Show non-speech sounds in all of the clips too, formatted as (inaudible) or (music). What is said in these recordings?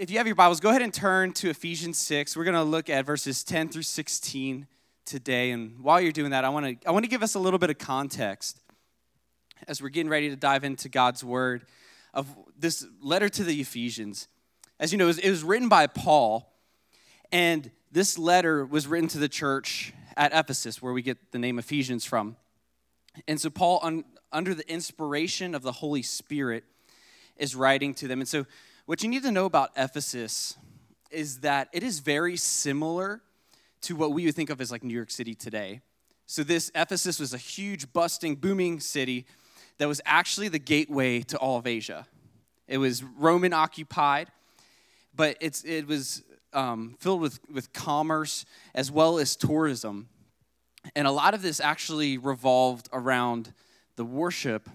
if you have your Bibles, go ahead and turn to Ephesians 6. We're going to look at verses 10 through 16 today. And while you're doing that, I want to I want to give us a little bit of context as we're getting ready to dive into God's word of this letter to the Ephesians. As you know, it was, it was written by Paul, and this letter was written to the church at Ephesus, where we get the name Ephesians from. And so Paul, un, under the inspiration of the Holy Spirit, is writing to them. And so what you need to know about Ephesus is that it is very similar to what we would think of as like New York City today. So, this Ephesus was a huge, busting, booming city that was actually the gateway to all of Asia. It was Roman occupied, but it's, it was um, filled with, with commerce as well as tourism. And a lot of this actually revolved around the worship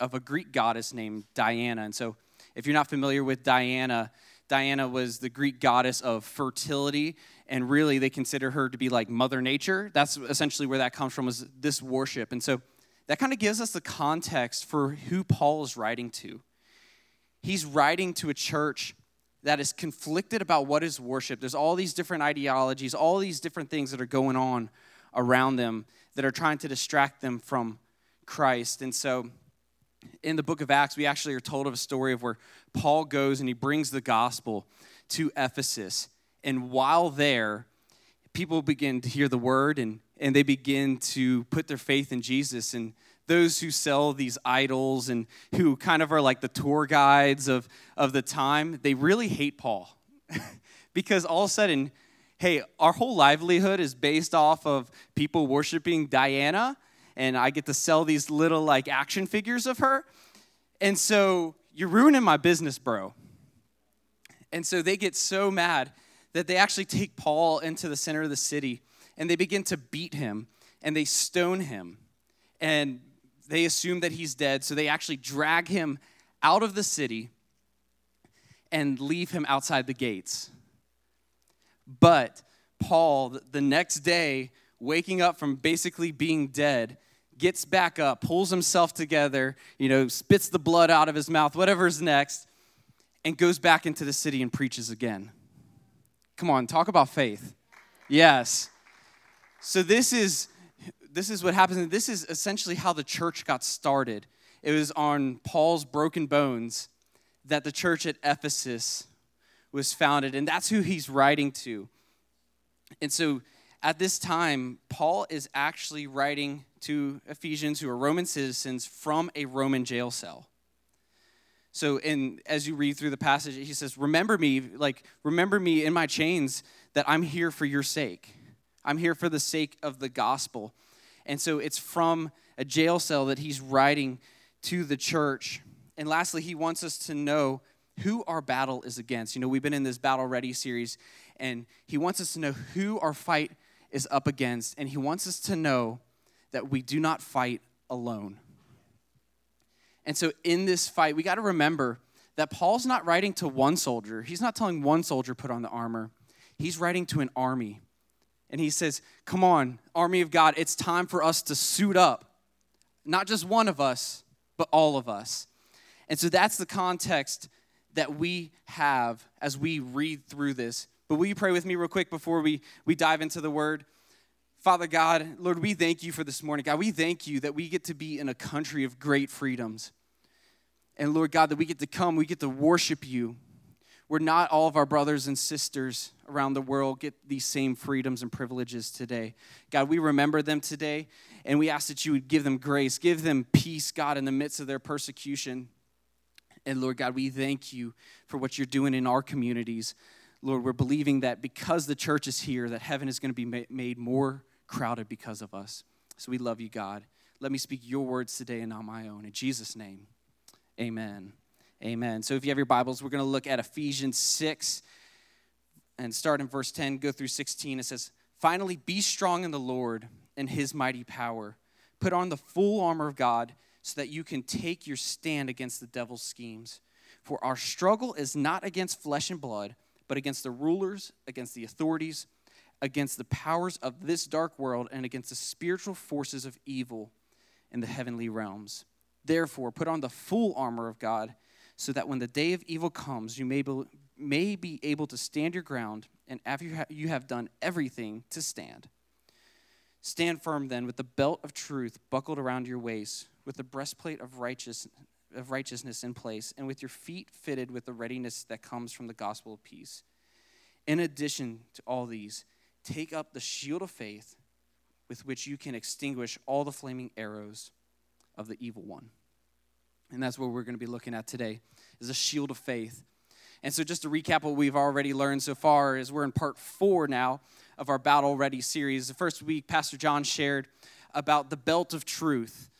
of a Greek goddess named Diana. And so, if you're not familiar with Diana, Diana was the Greek goddess of fertility, and really they consider her to be like Mother Nature. That's essentially where that comes from, was this worship. And so that kind of gives us the context for who Paul is writing to. He's writing to a church that is conflicted about what is worship. There's all these different ideologies, all these different things that are going on around them that are trying to distract them from Christ. And so in the book of Acts, we actually are told of a story of where Paul goes and he brings the gospel to Ephesus. And while there, people begin to hear the word and, and they begin to put their faith in Jesus. And those who sell these idols and who kind of are like the tour guides of, of the time, they really hate Paul. (laughs) because all of a sudden, hey, our whole livelihood is based off of people worshiping Diana and I get to sell these little like action figures of her. And so you're ruining my business, bro. And so they get so mad that they actually take Paul into the center of the city and they begin to beat him and they stone him. And they assume that he's dead, so they actually drag him out of the city and leave him outside the gates. But Paul, the next day, waking up from basically being dead, gets back up, pulls himself together, you know, spits the blood out of his mouth, whatever's next, and goes back into the city and preaches again. Come on, talk about faith. Yes. So this is this is what happens and this is essentially how the church got started. It was on Paul's broken bones that the church at Ephesus was founded and that's who he's writing to. And so at this time, Paul is actually writing to Ephesians who are Roman citizens from a Roman jail cell. So, in, as you read through the passage, he says, Remember me, like, remember me in my chains that I'm here for your sake. I'm here for the sake of the gospel. And so, it's from a jail cell that he's writing to the church. And lastly, he wants us to know who our battle is against. You know, we've been in this Battle Ready series, and he wants us to know who our fight is up against, and he wants us to know that we do not fight alone. And so, in this fight, we got to remember that Paul's not writing to one soldier. He's not telling one soldier, put on the armor. He's writing to an army. And he says, Come on, army of God, it's time for us to suit up. Not just one of us, but all of us. And so, that's the context that we have as we read through this. But will you pray with me real quick before we, we dive into the word? Father God, Lord, we thank you for this morning. God, we thank you that we get to be in a country of great freedoms. And Lord God, that we get to come, we get to worship you. Where not all of our brothers and sisters around the world get these same freedoms and privileges today. God, we remember them today, and we ask that you would give them grace, give them peace, God, in the midst of their persecution. And Lord God, we thank you for what you're doing in our communities. Lord, we're believing that because the church is here, that heaven is going to be made more crowded because of us. So we love you, God. Let me speak your words today and not my own. In Jesus' name, amen. Amen. So if you have your Bibles, we're going to look at Ephesians 6 and start in verse 10, go through 16. It says, Finally, be strong in the Lord and his mighty power. Put on the full armor of God so that you can take your stand against the devil's schemes. For our struggle is not against flesh and blood but against the rulers, against the authorities, against the powers of this dark world, and against the spiritual forces of evil in the heavenly realms. Therefore, put on the full armor of God, so that when the day of evil comes, you may be, may be able to stand your ground, and after you have done everything to stand. Stand firm then with the belt of truth buckled around your waist, with the breastplate of, righteous, of righteousness in place, and with your feet fitted with the readiness that comes from the gospel of peace. In addition to all these, take up the shield of faith with which you can extinguish all the flaming arrows of the evil one. And that's what we're going to be looking at today is a shield of faith. And so just to recap what we've already learned so far is we're in part 4 now of our Battle Ready series. The first week Pastor John shared about the belt of truth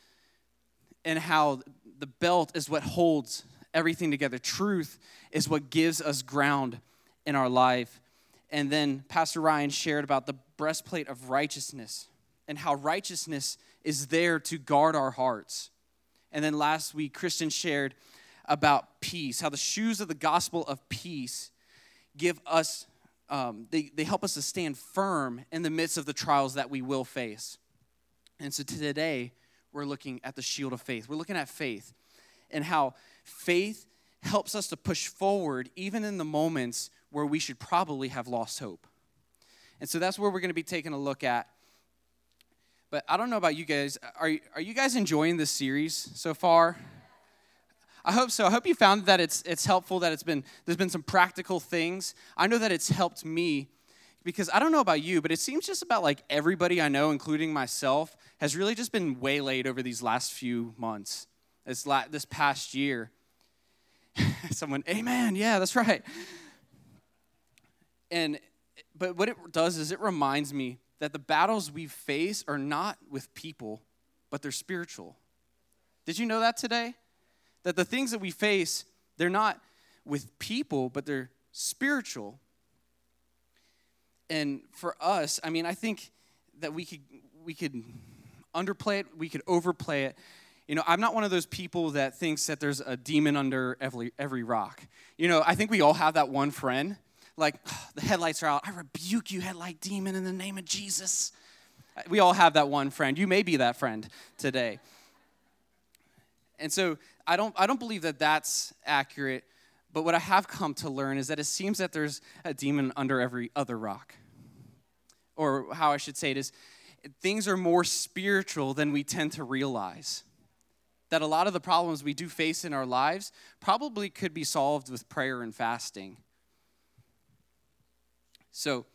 and how the belt is what holds everything together. Truth is what gives us ground in our life. And then Pastor Ryan shared about the breastplate of righteousness and how righteousness is there to guard our hearts. And then last week, Christian shared about peace, how the shoes of the gospel of peace give us, um, they, they help us to stand firm in the midst of the trials that we will face. And so today, we're looking at the shield of faith. We're looking at faith and how faith helps us to push forward even in the moments where we should probably have lost hope. And so that's where we're going to be taking a look at but I don't know about you guys. Are, are you guys enjoying this series so far? I hope so. I hope you found that it's, it's helpful, that it's been, there's been some practical things. I know that it's helped me because I don't know about you, but it seems just about like everybody I know, including myself, has really just been waylaid over these last few months, this, la- this past year. (laughs) Someone, amen, yeah, that's right. And, but what it does is it reminds me that the battles we face are not with people, but they're spiritual. Did you know that today? That the things that we face, they're not with people, but they're spiritual. And for us, I mean, I think that we could we could underplay it, we could overplay it. You know, I'm not one of those people that thinks that there's a demon under every every rock. You know, I think we all have that one friend like, (sighs) the headlights are out. I rebuke you, headlight demon, in the name of Jesus. We all have that one friend. You may be that friend today. And so I don't, I don't believe that that's accurate. But what I have come to learn is that it seems that there's a demon under every other rock. Or how I should say it is, things are more spiritual than we tend to realize. That a lot of the problems we do face in our lives probably could be solved with prayer and fasting. So,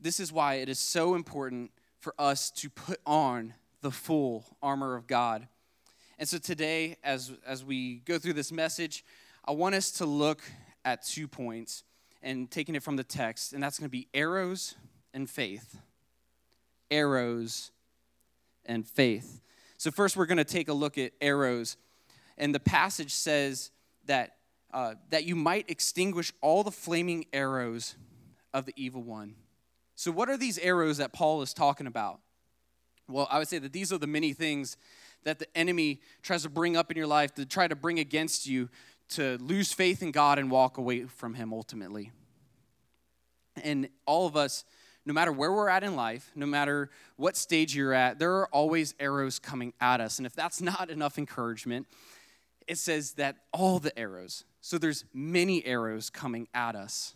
this is why it is so important for us to put on the full armor of God. And so today, as, as we go through this message, I want us to look at two points and taking it from the text, and that's going to be arrows and faith. Arrows and faith. So, first, we're going to take a look at arrows. And the passage says that uh, that you might extinguish all the flaming arrows of the evil one. So, what are these arrows that Paul is talking about? Well, I would say that these are the many things that the enemy tries to bring up in your life to try to bring against you to lose faith in God and walk away from Him ultimately. And all of us, no matter where we're at in life, no matter what stage you're at, there are always arrows coming at us. And if that's (laughs) not enough encouragement, it says that all the arrows, so there's many arrows coming at us.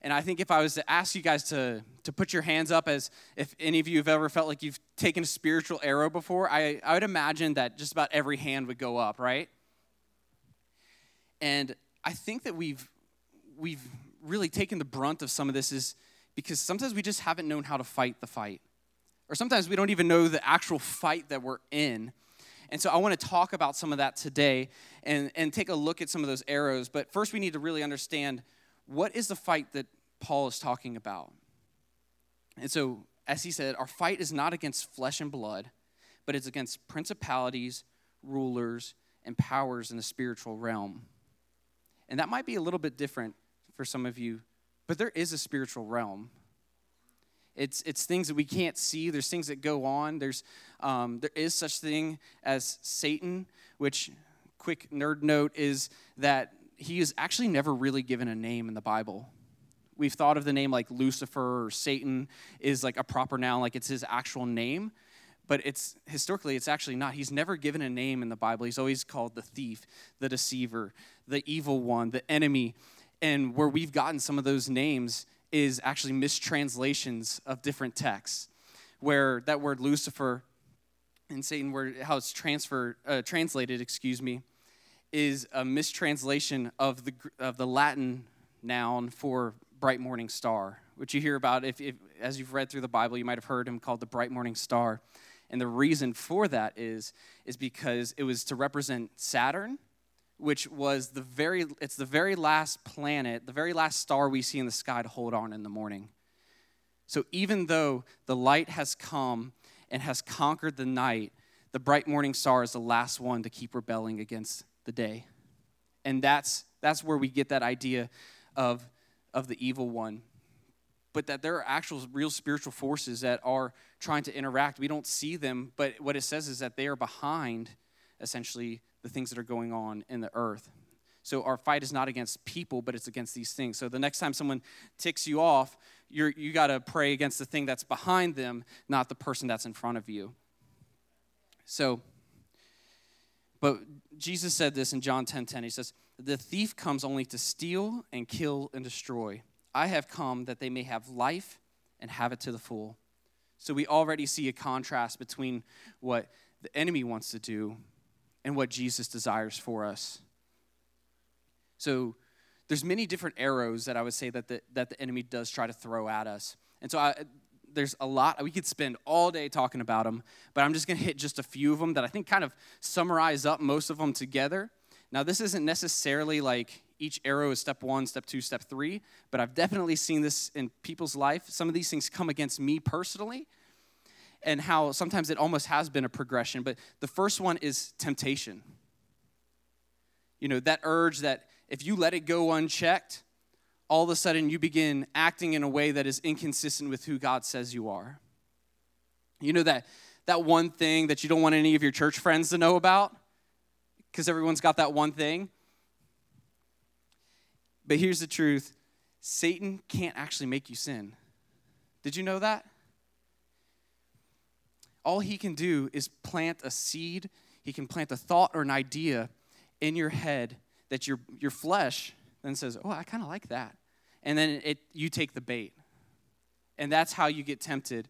And I think if I was to ask you guys to, to put your hands up as if any of you have ever felt like you've taken a spiritual arrow before, I, I would imagine that just about every hand would go up, right? And I think that we've, we've really taken the brunt of some of this is because sometimes we just haven't known how to fight the fight. Or sometimes we don't even know the actual fight that we're in. And so I want to talk about some of that today and, and take a look at some of those arrows. But first, we need to really understand what is the fight that Paul is talking about? And so, as he said, our fight is not against flesh and blood, but it's against principalities, rulers, and powers in the spiritual realm. And that might be a little bit different for some of you, but there is a spiritual realm. It's, it's things that we can't see. There's things that go on. There's, um, there is such thing as Satan, which, quick nerd note, is that he is actually never really given a name in the Bible. We've thought of the name like Lucifer or Satan is like a proper noun, like it's his actual name. But it's historically it's actually not. He's never given a name in the bible. He's always called the thief the deceiver the evil one the enemy. And where we've gotten some of those names is actually mistranslations of different texts where that word lucifer and satan where how it's transferred uh, translated excuse me is a mistranslation of the of the latin noun for bright morning star which you hear about if, if as you've read through the bible you might have heard him called the bright morning star and the reason for that is, is because it was to represent Saturn, which was the very, it's the very last planet, the very last star we see in the sky to hold on in the morning. So even though the light has come and has conquered the night, the bright morning star is the last one to keep rebelling against the day. And that's, that's where we get that idea of, of the evil one but that there are actual real spiritual forces that are trying to interact. We don't see them, but what it says is that they are behind essentially the things that are going on in the earth. So our fight is not against people, but it's against these things. So the next time someone ticks you off, you're, you got to pray against the thing that's behind them, not the person that's in front of you. So, but Jesus said this in John 10 10. He says, The thief comes only to steal and kill and destroy. I have come that they may have life and have it to the full. So we already see a contrast between what the enemy wants to do and what Jesus desires for us. So there's many different arrows that I would say that the, that the enemy does try to throw at us. And so I, there's a lot, we could spend all day talking about them, but I'm just going to hit just a few of them that I think kind of summarize up most of them together. Now, this isn't necessarily like each arrow is step one, step two, step three, but I've definitely seen this in people's life. Some of these things come against me personally, and how sometimes it almost has been a progression. But the first one is temptation. You know, that urge that if you let it go unchecked, all of a sudden you begin acting in a way that is inconsistent with who God says you are. You know that that one thing that you don't want any of your church friends to know about because everyone's got that one thing. But here's the truth Satan can't actually make you sin. Did you know that? All he can do is plant a seed, he can plant a thought or an idea in your head that your, your flesh then says, Oh, I kind of like that. And then it, you take the bait. And that's how you get tempted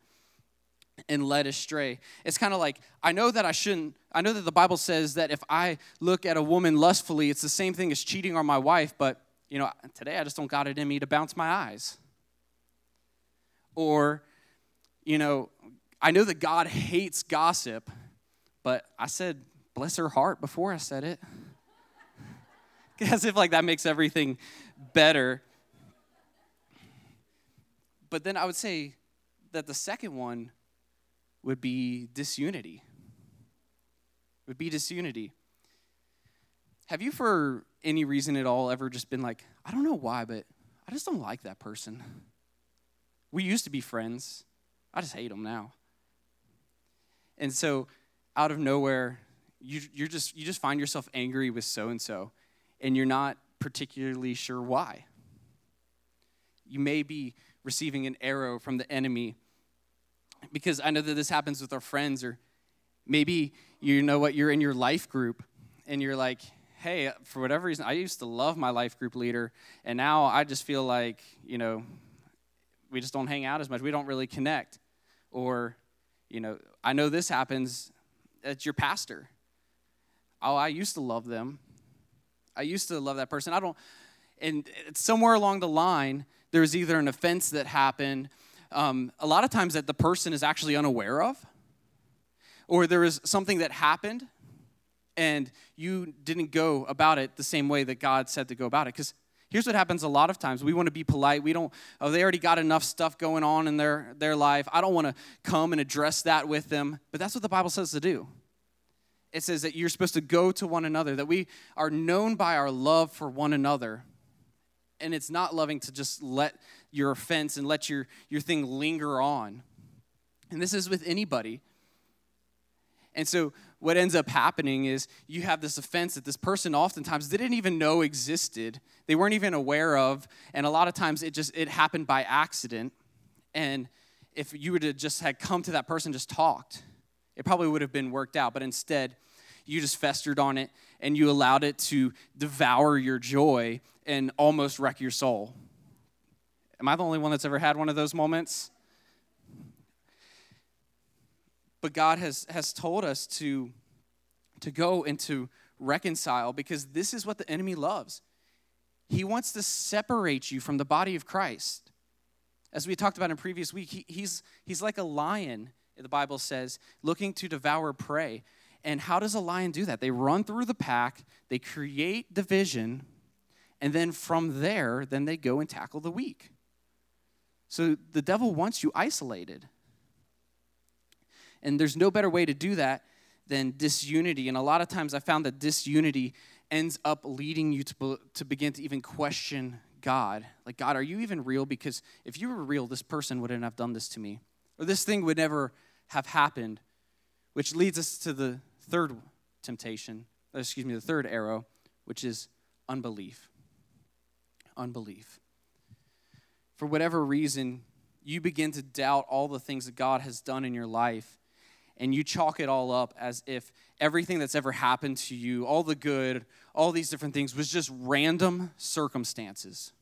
and led astray. It's kind of like, I know that I shouldn't, I know that the Bible says that if I look at a woman lustfully, it's the same thing as cheating on my wife, but you know, today I just don't got it in me to bounce my eyes. Or, you know, I know that God hates gossip, but I said, bless her heart before I said it. (laughs) As if like that makes everything better. But then I would say that the second one would be disunity. Would be disunity. Have you, for any reason at all, ever just been like, I don't know why, but I just don't like that person? We used to be friends. I just hate them now. And so, out of nowhere, you, you're just, you just find yourself angry with so and so, and you're not particularly sure why. You may be receiving an arrow from the enemy because I know that this happens with our friends, or maybe you know what, you're in your life group and you're like, hey, for whatever reason, I used to love my life group leader, and now I just feel like, you know, we just don't hang out as much. We don't really connect. Or, you know, I know this happens at your pastor. Oh, I used to love them. I used to love that person. I don't, and somewhere along the line, there was either an offense that happened, um, a lot of times that the person is actually unaware of, or there was something that happened and you didn't go about it the same way that God said to go about it. Because here's what happens a lot of times. We want to be polite. We don't oh they already got enough stuff going on in their their life. I don't want to come and address that with them. But that's what the bible says to do. It says that you're supposed to go to one another that we are known by our love for one another. And it's not loving to just let your offense and let your your thing linger on. And this is with anybody. And so what ends up happening is you have this offense that this person oftentimes didn't even know existed they weren't even aware of and a lot of times it just it happened by accident and if you would have just had come to that person just talked it probably would have been worked out. But instead, you just festered on it and you allowed it to devour your joy and almost wreck your soul. Am I the only one that's ever had one of those moments? But God has, has told us to, to go and to reconcile because this is what the enemy loves. He wants to separate you from the body of Christ. As we talked about in previous week, he, he's, he's like a lion, the Bible says, looking to devour prey. And how does a lion do that? They run through the pack, they create division, and then from there, then they go and tackle the weak. So the devil wants you isolated. And there's no better way to do that than disunity. And a lot of times I found that disunity ends up leading you to, to begin to even question God. Like, God, are you even real? Because if you were real, this person wouldn't have done this to me, or this thing would never have happened. Which leads us to the third temptation, excuse me, the third arrow, which is unbelief. Unbelief. For whatever reason, you begin to doubt all the things that God has done in your life and you chalk it all up as if everything that's ever happened to you, all the good, all these different things, was just random circumstances.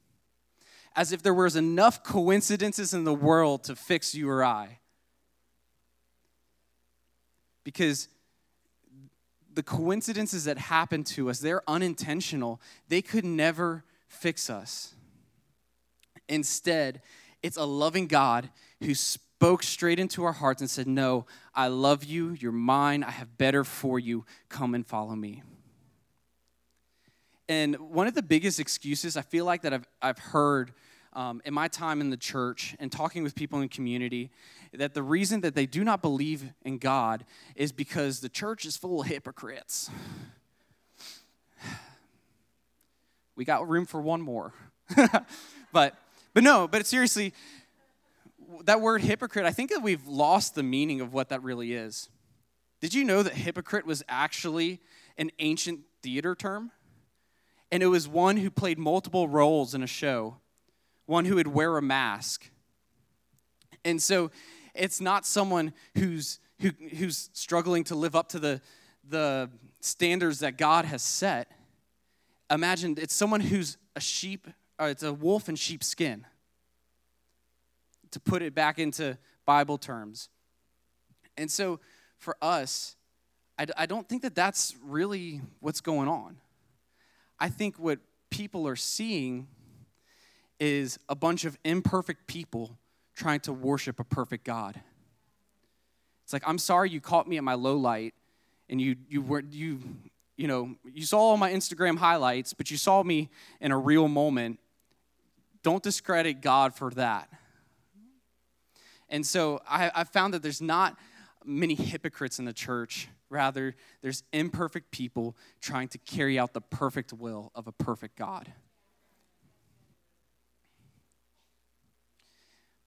As if there was enough coincidences in the world to fix you or I. Because the coincidences that happen to us, they're unintentional. They could never fix us. Instead, it's a loving God who spoke straight into our hearts and said, No, I love you. You're mine. I have better for you. Come and follow me. And one of the biggest excuses I feel like that I've, I've heard um, in my time in the church and talking with people in community that the reason that they do not believe in God is because the church is full of hypocrites. (sighs) We got room for one more. (laughs) but but no, but seriously, that word hypocrite, I think that we've lost the meaning of what that really is. Did you know that hypocrite was actually an ancient theater term? And it was one who played multiple roles in a show, one who would wear a mask. And so it's not someone who's who, who's struggling to live up to the, the standards that God has set. Imagine it's someone who's a sheep, or it's a wolf in sheep skin to put it back into Bible terms. And so for us, I, I don't think that that's really what's going on. I think what people are seeing is a bunch of imperfect people trying to worship a perfect God. It's like, I'm sorry you caught me at my low light and you you were you you know, you saw all my Instagram highlights, but you saw me in a real moment. Don't discredit God for that. And so I, I found that there's not many hypocrites in the church. Rather, there's imperfect people trying to carry out the perfect will of a perfect God.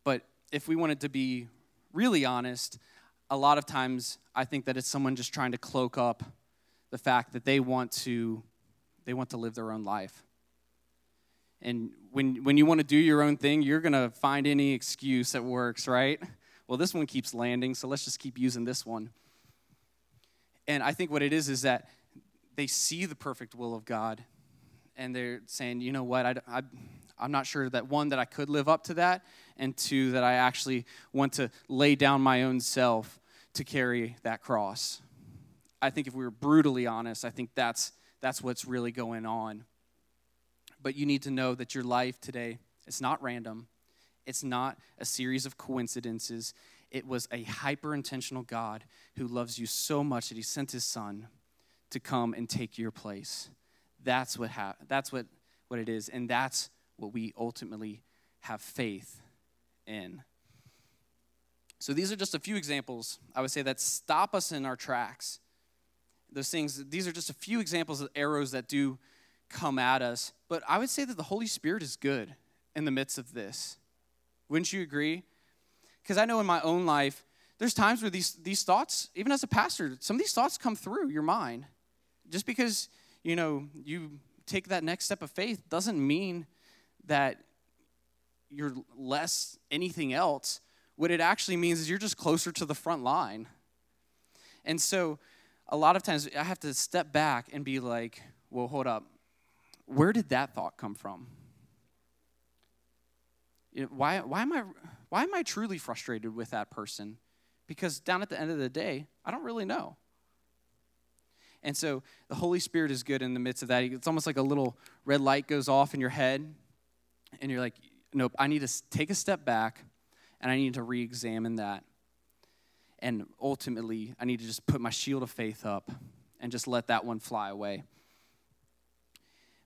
But if we wanted to be really honest, a lot of times I think that it's someone just trying to cloak up the fact that they want to they want to live their own life. And when, when you want to do your own thing, you're going to find any excuse that works, right? Well, this one keeps landing, so let's just keep using this one. And I think what it is is that they see the perfect will of God and they're saying, you know what, I, I, I'm not sure that one, that I could live up to that, and two, that I actually want to lay down my own self to carry that cross. I think if we were brutally honest, I think that's, that's what's really going on. But you need to know that your life today is not random. It's not a series of coincidences. It was a hyper intentional God who loves you so much that he sent his son to come and take your place. That's what ha- that's what what it is and that's what we ultimately have faith in. So these are just a few examples I would say that stop us in our tracks. Those things these are just a few examples of arrows that do come at us. But I would say that the Holy Spirit is good in the midst of this. Wouldn't you agree? Because I know in my own life, there's times where these, these thoughts, even as a pastor, some of these thoughts come through your mind. Just because, you know, you take that next step of faith doesn't mean that you're less anything else. What it actually means is you're just closer to the front line. And so a lot of times I have to step back and be like, well, hold up. Where did that thought come from? You know, why, why, am I, why am I truly frustrated with that person? Because down at the end of the day, I don't really know. And so the Holy Spirit is good in the midst of that. It's almost like a little red light goes off in your head, and you're like, nope, I need to take a step back and I need to re examine that. And ultimately, I need to just put my shield of faith up and just let that one fly away.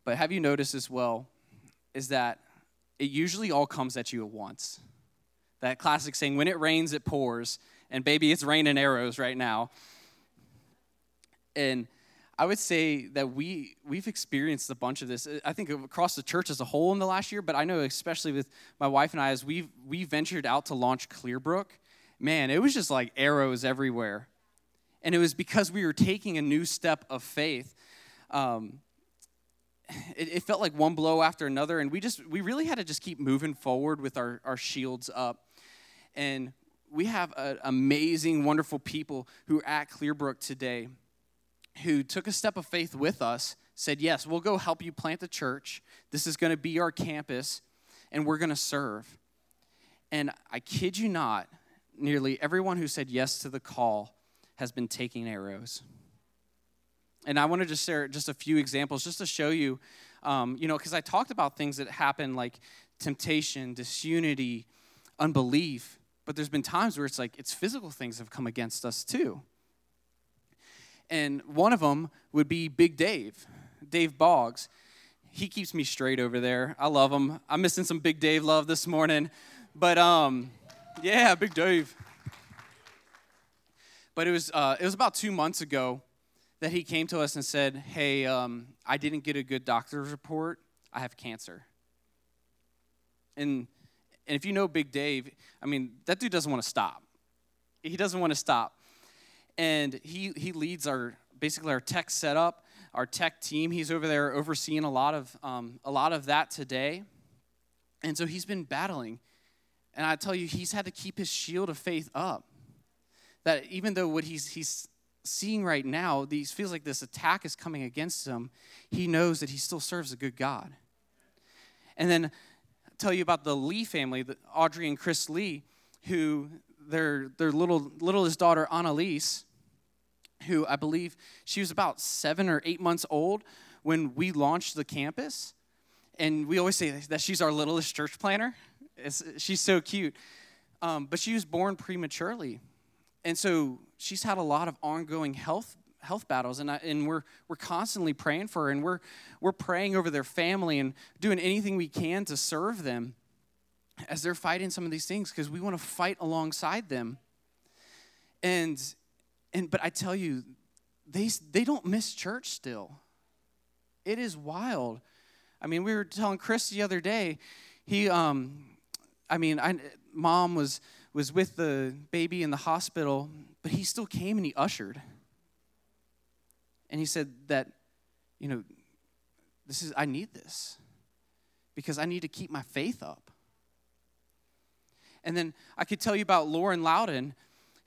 But have you noticed as well is that it usually all comes at you at once? That classic saying, when it rains, it pours. And baby, it's raining arrows right now. And I would say that we we've experienced a bunch of this. I think across the church as a whole in the last year, but I know especially with my wife and I as we we ventured out to launch Clearbrook, man, it was just like arrows everywhere, and it was because we were taking a new step of faith. Um, it, it felt like one blow after another, and we just we really had to just keep moving forward with our our shields up, and we have a, amazing, wonderful people who are at Clearbrook today who took a step of faith with us, said, Yes, we'll go help you plant the church. This is going to be our campus, and we're going to serve. And I kid you not, nearly everyone who said yes to the call has been taking arrows. And I want to just share just a few examples just to show you, um, you know, because I talked about things that happen like temptation, disunity, unbelief, but there's been times where it's like it's physical things have come against us too and one of them would be Big Dave, Dave Boggs. He keeps me straight over there. I love him. I'm missing some Big Dave love this morning, but um, yeah, Big Dave. But it was uh, it was about two months ago that he came to us and said, "Hey, um, I didn't get a good doctor's report. I have cancer." And and if you know Big Dave, I mean that dude doesn't want to stop. He doesn't want to stop and he he leads our basically our tech setup, our tech team. He's over there overseeing a lot of um, a lot of that today, and so he's been battling. And I tell you, he's had to keep his shield of faith up. That even though what he's he's seeing right now, he feels like this attack is coming against him, he knows that he still serves a good God. And then I'll tell you about the Lee family, the Audrey and Chris Lee, who their, their little, littlest daughter, Annalise, who I believe she was about seven or eight months old when we launched the campus. And we always say that she's our littlest church planner. It's, she's so cute. Um, but she was born prematurely. And so she's had a lot of ongoing health health battles and, I, and we're, we're constantly praying for her and we're, we're praying over their family and doing anything we can to serve them as they're fighting some of these things because we want to fight alongside them. And and but I tell you, they they don't miss church still. It is wild. I mean, we were telling Chris the other day, he um I mean, I mom was was with the baby in the hospital, but he still came and he ushered. And he said that, you know, this is I need this because I need to keep my faith up. And then I could tell you about Lauren Loudon,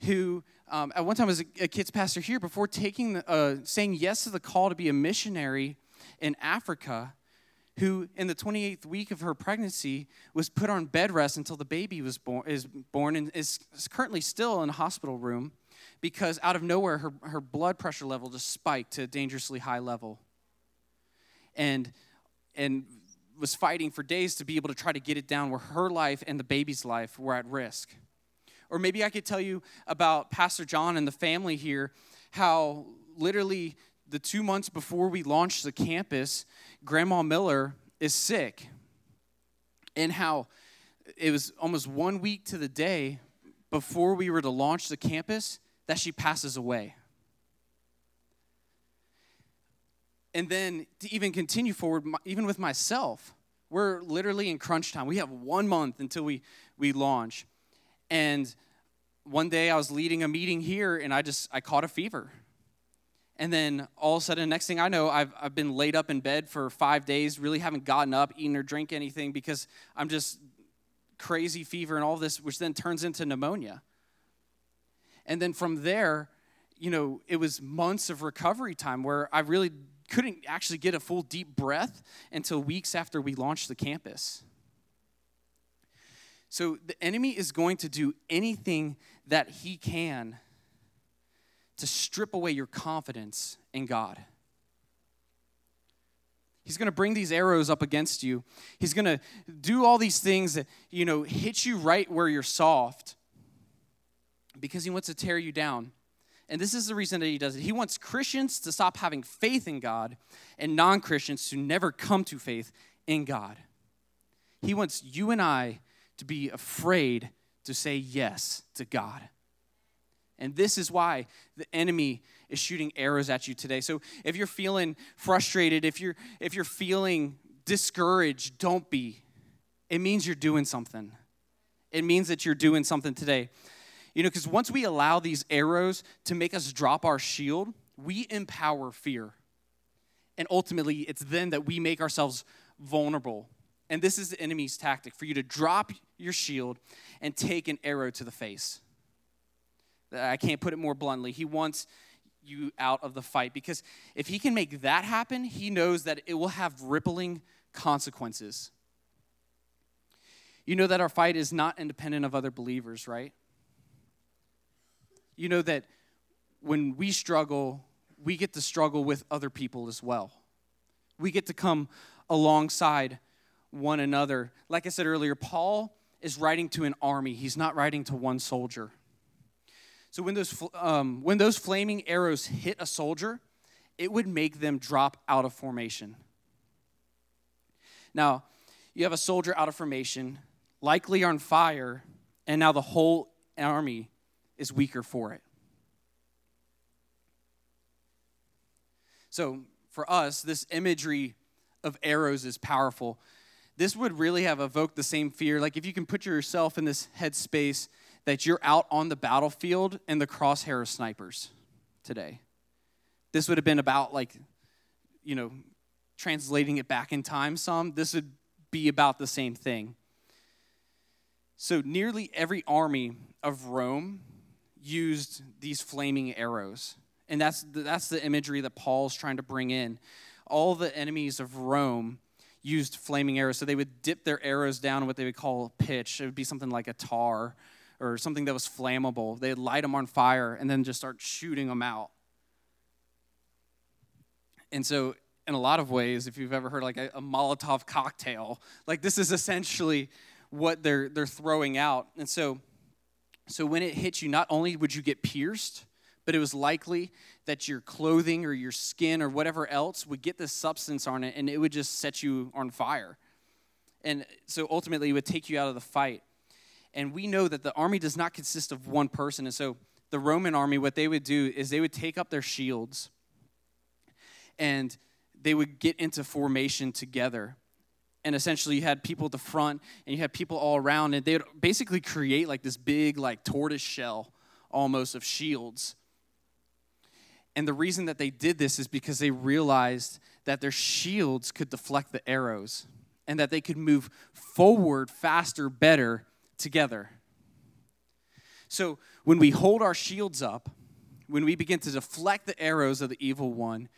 who um, at one time was a, a, kids pastor here before taking the, uh, saying yes to the call to be a missionary in Africa. Who, in the 28th week of her pregnancy, was put on bed rest until the baby was born, is born and is currently still in a hospital room because out of nowhere her, her blood pressure level just spiked to a dangerously high level. And, and was fighting for days to be able to try to get it down where her life and the baby's life were at risk. Or maybe I could tell you about Pastor John and the family here, how literally the two months before we launched the campus, Grandma Miller is sick. And how it was almost one week to the day before we were to launch the campus that she passes away. And then to even continue forward, even with myself, we're literally in crunch time. We have one month until we, we launch. And one day I was leading a meeting here and I just, I caught a fever. And then all of a sudden, next thing I know, I've, I've been laid up in bed for five days, really haven't gotten up, eaten or drink anything because I'm just crazy fever and all this, which then turns into pneumonia. And then from there, you know, it was months of recovery time where I really couldn't actually get a full deep breath until weeks after we launched the campus. So the enemy is going to do anything that he can to strip away your confidence in God. He's going to bring these arrows up against you. He's going to do all these things that, you know, hit you right where you're soft because he wants to tear you down. And this is the reason that he does it. He wants Christians to stop having faith in God and non Christians to never come to faith in God. He wants you and I to be afraid to say yes to God. And this is why the enemy is shooting arrows at you today. So if you're feeling frustrated, if you're if you're feeling discouraged, don't be. It means you're doing something. It means that you're doing something today. You know, because once we allow these arrows to make us drop our shield, we empower fear. And ultimately, it's then that we make ourselves vulnerable. And this is the enemy's tactic for you to drop your shield and take an arrow to the face. I can't put it more bluntly. He wants you out of the fight because if he can make that happen, he knows that it will have rippling consequences. You know that our fight is not independent of other believers, right? you know that when we struggle, we get to struggle with other people as well. We get to come alongside one another. Like I said earlier, Paul is writing to an army, he's not writing to one soldier. So when those, um, when those flaming arrows hit a soldier, it would make them drop out of formation. Now, you have a soldier out of formation, likely on fire, and now the whole army is weaker for it. So, for us, this imagery of arrows is powerful. This would really have evoked the same fear. Like, if you can put yourself in this headspace that you're out on the battlefield and the crosshair of snipers today. This would have been about, like, you know, translating it back in time some. This would be about the same thing. So, nearly every army of Rome used these flaming arrows. And that's the, that's the imagery that Paul's trying to bring in. All the enemies of Rome used flaming arrows. So they would dip their arrows down in what they would call pitch. It would be something like a tar or something that was flammable. They'd light them on fire and then just start shooting them out. And so, in a lot of ways, if you've ever heard like a, a Molotov cocktail, like this is essentially what they're they're throwing out. And so, so when it hits you, not only would you get pierced, but it was likely that your clothing or your skin or whatever else would get this substance on it and it would just set you on fire. And so ultimately, it would take you out of the fight. And we know that the army does not consist of one person. And so the Roman army, what they would do is they would take up their shields and they would get into formation together and essentially you had people at the front and you had people all around and they would basically create like this big like tortoise shell almost of shields and the reason that they did this is because they realized that their shields could deflect the arrows and that they could move forward faster better together so when we hold our shields up when we begin to deflect the arrows of the evil one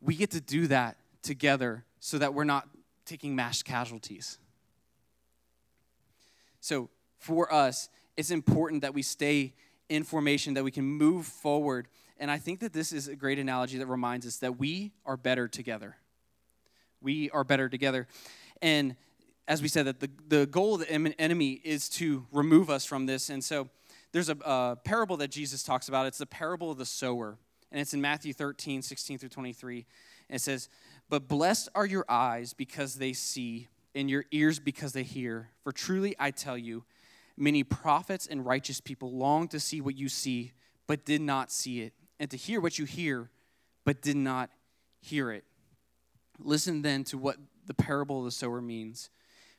we get to do that together so that we're not taking mass casualties. So, for us, it's important that we stay in formation, that we can move forward. And I think that this is a great analogy that reminds us that we are better together. We are better together. And as we said, that the, the goal of the enemy is to remove us from this. And so there's a, a parable that Jesus talks about. It's the parable of the sower. And it's in Matthew 13, 16 through 23. And it says, but blessed are your eyes because they see, and your ears because they hear. For truly I tell you, many prophets and righteous people long to see what you see, but did not see it, and to hear what you hear, but did not hear it. Listen then to what the parable of the sower means.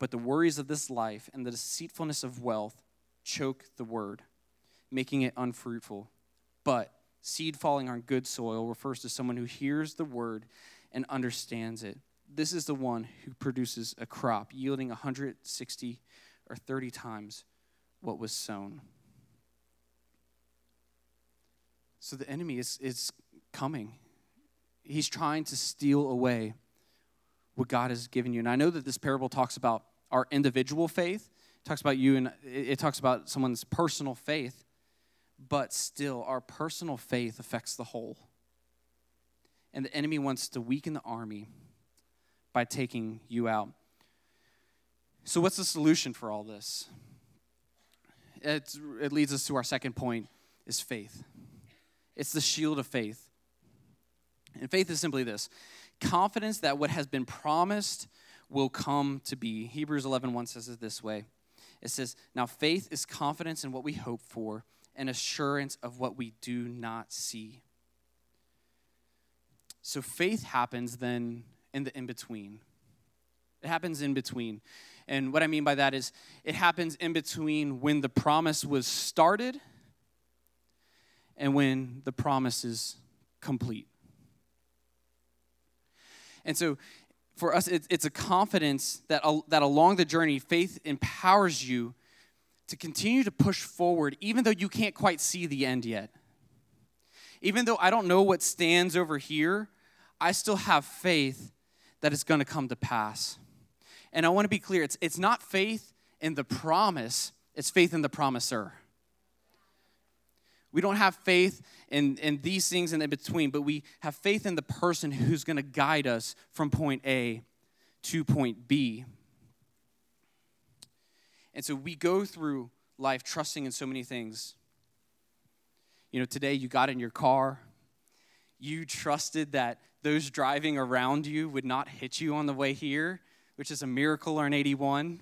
but the worries of this life and the deceitfulness of wealth choke the word, making it unfruitful. But seed falling on good soil refers to someone who hears the word and understands it. This is the one who produces a crop yielding 160 or 30 times what was sown. So the enemy is, is coming. He's trying to steal away what God has given you. And I know that this parable talks about our individual faith, it talks about you, and it talks about someone's personal faith, but still, our personal faith affects the whole. And the enemy wants to weaken the army by taking you out. So, what's the solution for all this? It's, it leads us to our second point is faith. It's the shield of faith. And faith is simply this confidence that what has been promised will come to be. Hebrews 11 1 says it this way it says, Now faith is confidence in what we hope for and assurance of what we do not see. So faith happens then in the in between. It happens in between. And what I mean by that is it happens in between when the promise was started and when the promise is complete. And so for us, it's a confidence that, that along the journey, faith empowers you to continue to push forward, even though you can't quite see the end yet. Even though I don't know what stands over here, I still have faith that it's going to come to pass. And I want to be clear it's, it's not faith in the promise, it's faith in the promiser. We don't have faith in, in these things and in between, but we have faith in the person who's going to guide us from point A to point B. And so we go through life trusting in so many things. You know, today you got in your car, you trusted that those driving around you would not hit you on the way here, which is a miracle on 81.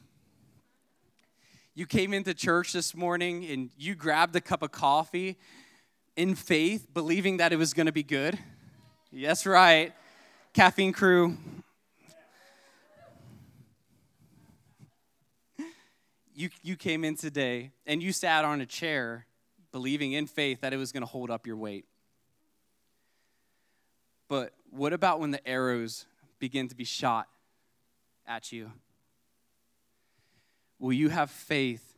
You came into church this morning and you grabbed a cup of coffee in faith, believing that it was going to be good. Yes, right. Caffeine crew. You, you came in today and you sat on a chair believing in faith that it was going to hold up your weight. But what about when the arrows begin to be shot at you? Will you have faith,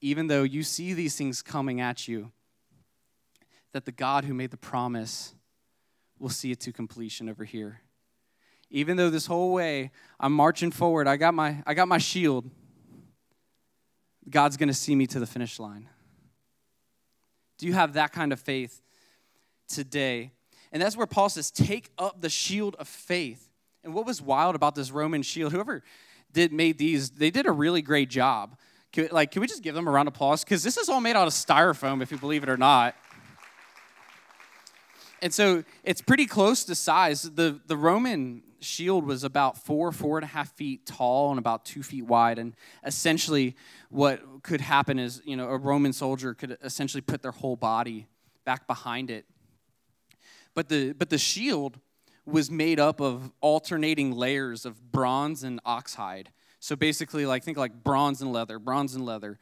even though you see these things coming at you, that the God who made the promise will see it to completion over here? Even though this whole way I'm marching forward, I got my, I got my shield, God's gonna see me to the finish line. Do you have that kind of faith today? And that's where Paul says, take up the shield of faith. And what was wild about this Roman shield, whoever did made these, they did a really great job. Can, like, can we just give them a round of applause? Because this is all made out of styrofoam, if you believe it or not. And so it's pretty close to size. The, the Roman shield was about four, four and a half feet tall and about two feet wide. And essentially, what could happen is, you know, a Roman soldier could essentially put their whole body back behind it. But the, but the shield was made up of alternating layers of bronze and oxhide. So basically, like think like bronze and leather, bronze and leather.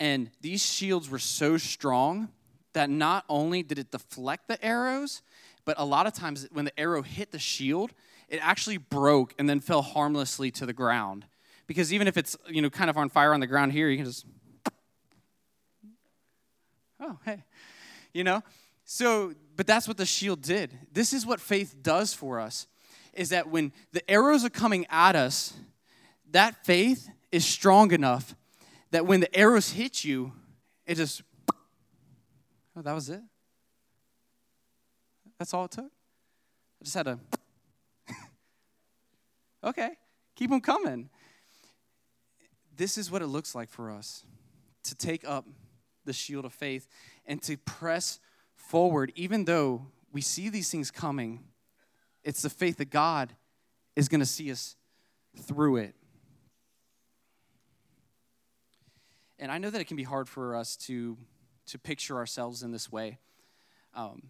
And these shields were so strong that not only did it deflect the arrows, but a lot of times when the arrow hit the shield, it actually broke and then fell harmlessly to the ground. Because even if it's, you know, kind of on fire on the ground here, you can just Oh, hey. You know? So, but that's what the shield did. This is what faith does for us is that when the arrows are coming at us, that faith is strong enough that when the arrows hit you, it just, oh, that was it. That's all it took. I just had to, (laughs) okay, keep them coming. This is what it looks like for us to take up the shield of faith and to press forward, even though we see these things coming, it's the faith that God is going to see us through it. And I know that it can be hard for us to to picture ourselves in this way. Um,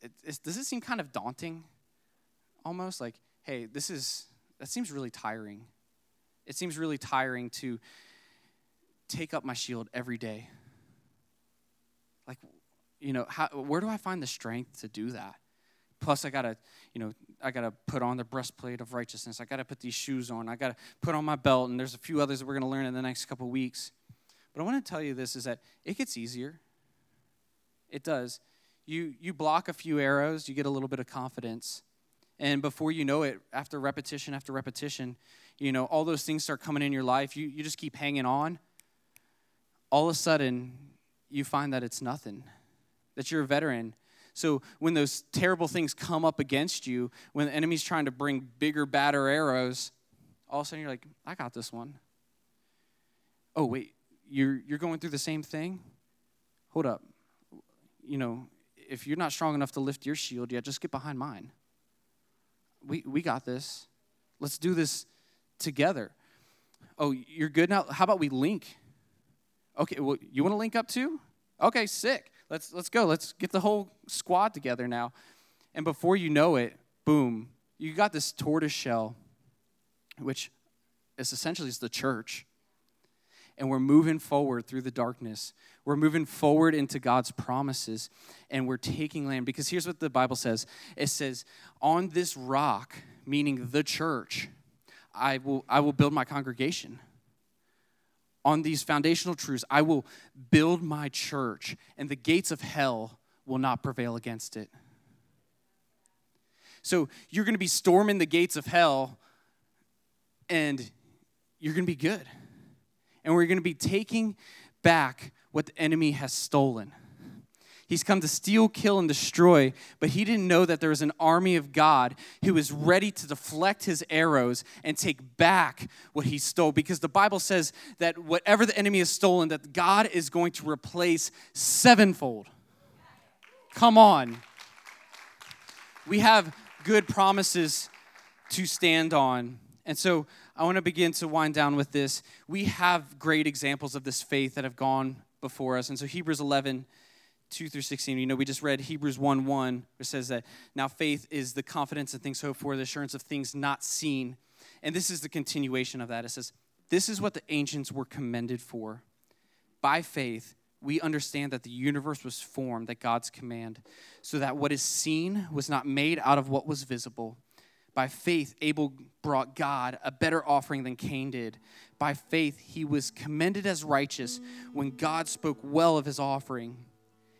it, does it seem kind of daunting? Almost like, hey, this is that seems really tiring. It seems really tiring to take up my shield every day. You know, how, where do I find the strength to do that? Plus, I gotta, you know, I gotta put on the breastplate of righteousness. I gotta put these shoes on. I gotta put on my belt, and there's a few others that we're gonna learn in the next couple weeks. But I want to tell you this: is that it gets easier. It does. You you block a few arrows, you get a little bit of confidence, and before you know it, after repetition after repetition, you know all those things start coming in your life. You you just keep hanging on. All of a sudden, you find that it's nothing. That you're a veteran so when those terrible things come up against you, when the enemy's trying to bring bigger, badder arrows, all of a sudden you're like, I got this one. Oh, wait, you're, you're going through the same thing? Hold up. You know, if you're not strong enough to lift your shield yet, just get behind mine. We, we got this. Let's do this together. Oh, you're good now? How about we link? Okay, well, you want to link up too? Okay, sick. Let's let's go. Let's get the whole squad together now. And before you know it, boom, you got this tortoise shell, which is essentially is the church. And we're moving forward through the darkness. We're moving forward into God's promises and we're taking land. Because here's what the Bible says it says, On this rock, meaning the church, I will, I will build my congregation on these foundational truths, I will build my church, and the gates of hell will not prevail against it. So you're going to be storming the gates of hell, and you're going to be good. And we're going to be taking back what the enemy has stolen. He's come to steal, kill, and destroy, but he didn't know that there was an army of God who was ready to deflect his arrows and take back what he stole. Because the Bible says that whatever the enemy has stolen, that God is going to replace sevenfold. Come on. We have good promises to stand on. And so I want to begin to wind down with this. We have great examples of this faith that have gone before us. And so Hebrews 11 2 through 16. You know, we just read Hebrews 1 1, which says that now faith is the confidence in things hoped for, the assurance of things not seen. And this is the continuation of that. It says, This is what the ancients were commended for. By faith, we understand that the universe was formed at God's command, so that what is seen was not made out of what was visible. By faith, Abel brought God a better offering than Cain did. By faith, he was commended as righteous when God spoke well of his offering.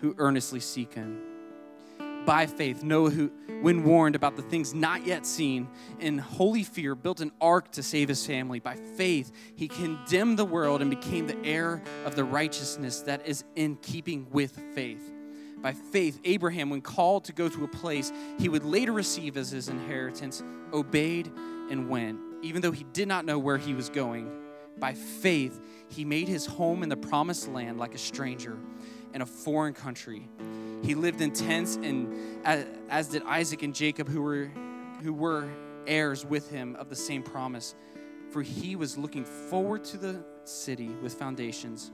who earnestly seek him. By faith, Noah, who, when warned about the things not yet seen, in holy fear built an ark to save his family. By faith, he condemned the world and became the heir of the righteousness that is in keeping with faith. By faith, Abraham, when called to go to a place he would later receive as his inheritance, obeyed and went, even though he did not know where he was going. By faith, he made his home in the promised land like a stranger in a foreign country. He lived in tents, and as did Isaac and Jacob, who were, who were heirs with him of the same promise. For he was looking forward to the city with foundations,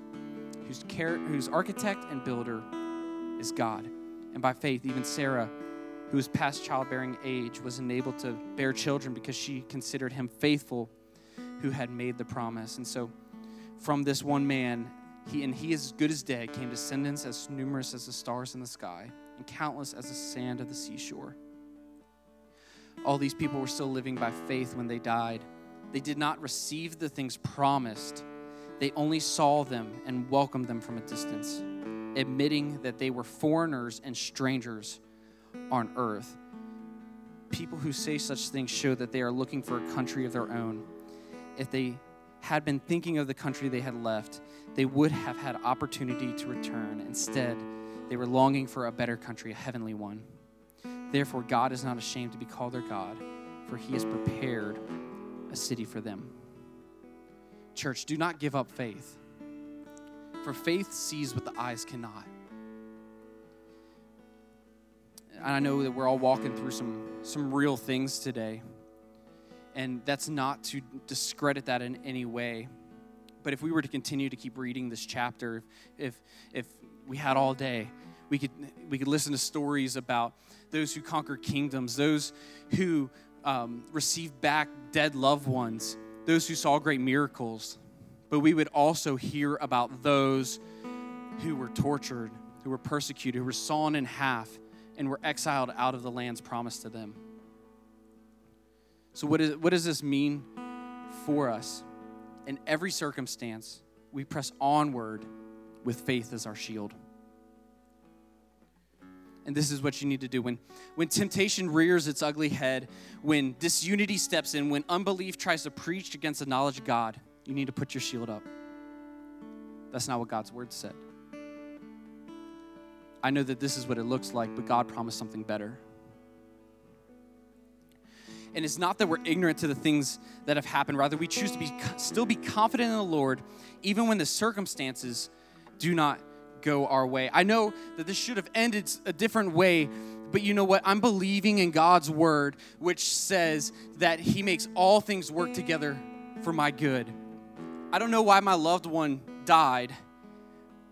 whose, care, whose architect and builder is God. And by faith, even Sarah, who was past childbearing age, was enabled to bear children because she considered him faithful who had made the promise. And so, from this one man, he, and he, as good as dead, came descendants as numerous as the stars in the sky and countless as the sand of the seashore. All these people were still living by faith when they died. They did not receive the things promised, they only saw them and welcomed them from a distance, admitting that they were foreigners and strangers on earth. People who say such things show that they are looking for a country of their own. If they had been thinking of the country they had left, they would have had opportunity to return. Instead, They were longing for a better country, a heavenly one. Therefore, God is not ashamed to be called their God, for he has prepared a city for them. Church, do not give up faith, for faith sees what the eyes cannot. And I know that we're all walking through some, some real things today. And that's not to discredit that in any way. But if we were to continue to keep reading this chapter, if, if we had all day, we could, we could listen to stories about those who conquer kingdoms, those who um, received back dead loved ones, those who saw great miracles. But we would also hear about those who were tortured, who were persecuted, who were sawn in half, and were exiled out of the lands promised to them. So, what, is, what does this mean for us? In every circumstance, we press onward with faith as our shield. And this is what you need to do. When, when temptation rears its ugly head, when disunity steps in, when unbelief tries to preach against the knowledge of God, you need to put your shield up. That's not what God's word said. I know that this is what it looks like, but God promised something better. And it's not that we're ignorant to the things that have happened. Rather, we choose to be still be confident in the Lord, even when the circumstances do not go our way. I know that this should have ended a different way, but you know what? I'm believing in God's word, which says that He makes all things work together for my good. I don't know why my loved one died,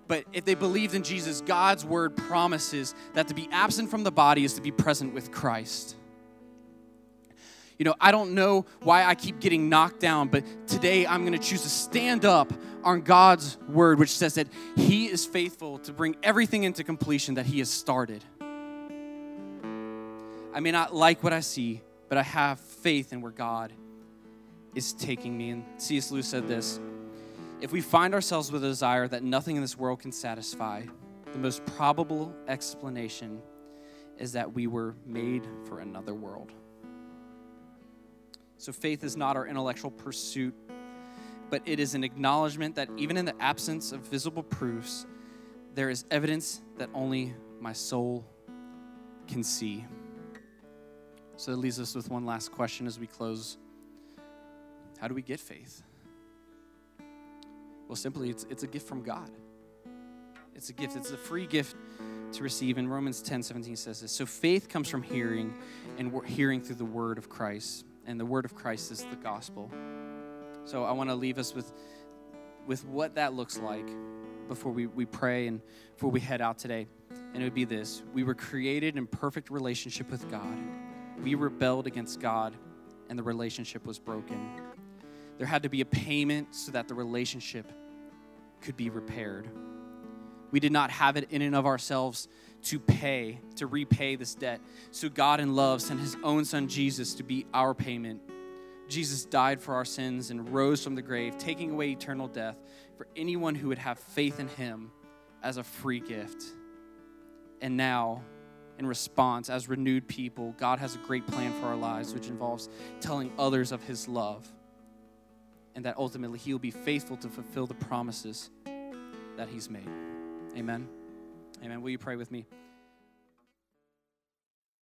but if they believed in Jesus, God's word promises that to be absent from the body is to be present with Christ. You know, I don't know why I keep getting knocked down, but today I'm going to choose to stand up on God's word, which says that He is faithful to bring everything into completion that He has started. I may not like what I see, but I have faith in where God is taking me. And C.S. Lewis said this If we find ourselves with a desire that nothing in this world can satisfy, the most probable explanation is that we were made for another world. So faith is not our intellectual pursuit, but it is an acknowledgement that even in the absence of visible proofs, there is evidence that only my soul can see. So that leaves us with one last question as we close. How do we get faith? Well, simply, it's, it's a gift from God. It's a gift, it's a free gift to receive. And Romans 10 17 says this. So faith comes from hearing, and hearing through the word of Christ and the word of Christ is the gospel. So I want to leave us with, with what that looks like before we, we pray and before we head out today. And it would be this We were created in perfect relationship with God. We rebelled against God, and the relationship was broken. There had to be a payment so that the relationship could be repaired. We did not have it in and of ourselves to pay, to repay this debt. So God in love sent his own son Jesus to be our payment. Jesus died for our sins and rose from the grave, taking away eternal death for anyone who would have faith in him as a free gift. And now, in response, as renewed people, God has a great plan for our lives, which involves telling others of his love. And that ultimately he will be faithful to fulfill the promises that he's made. Amen. Amen. Will you pray with me?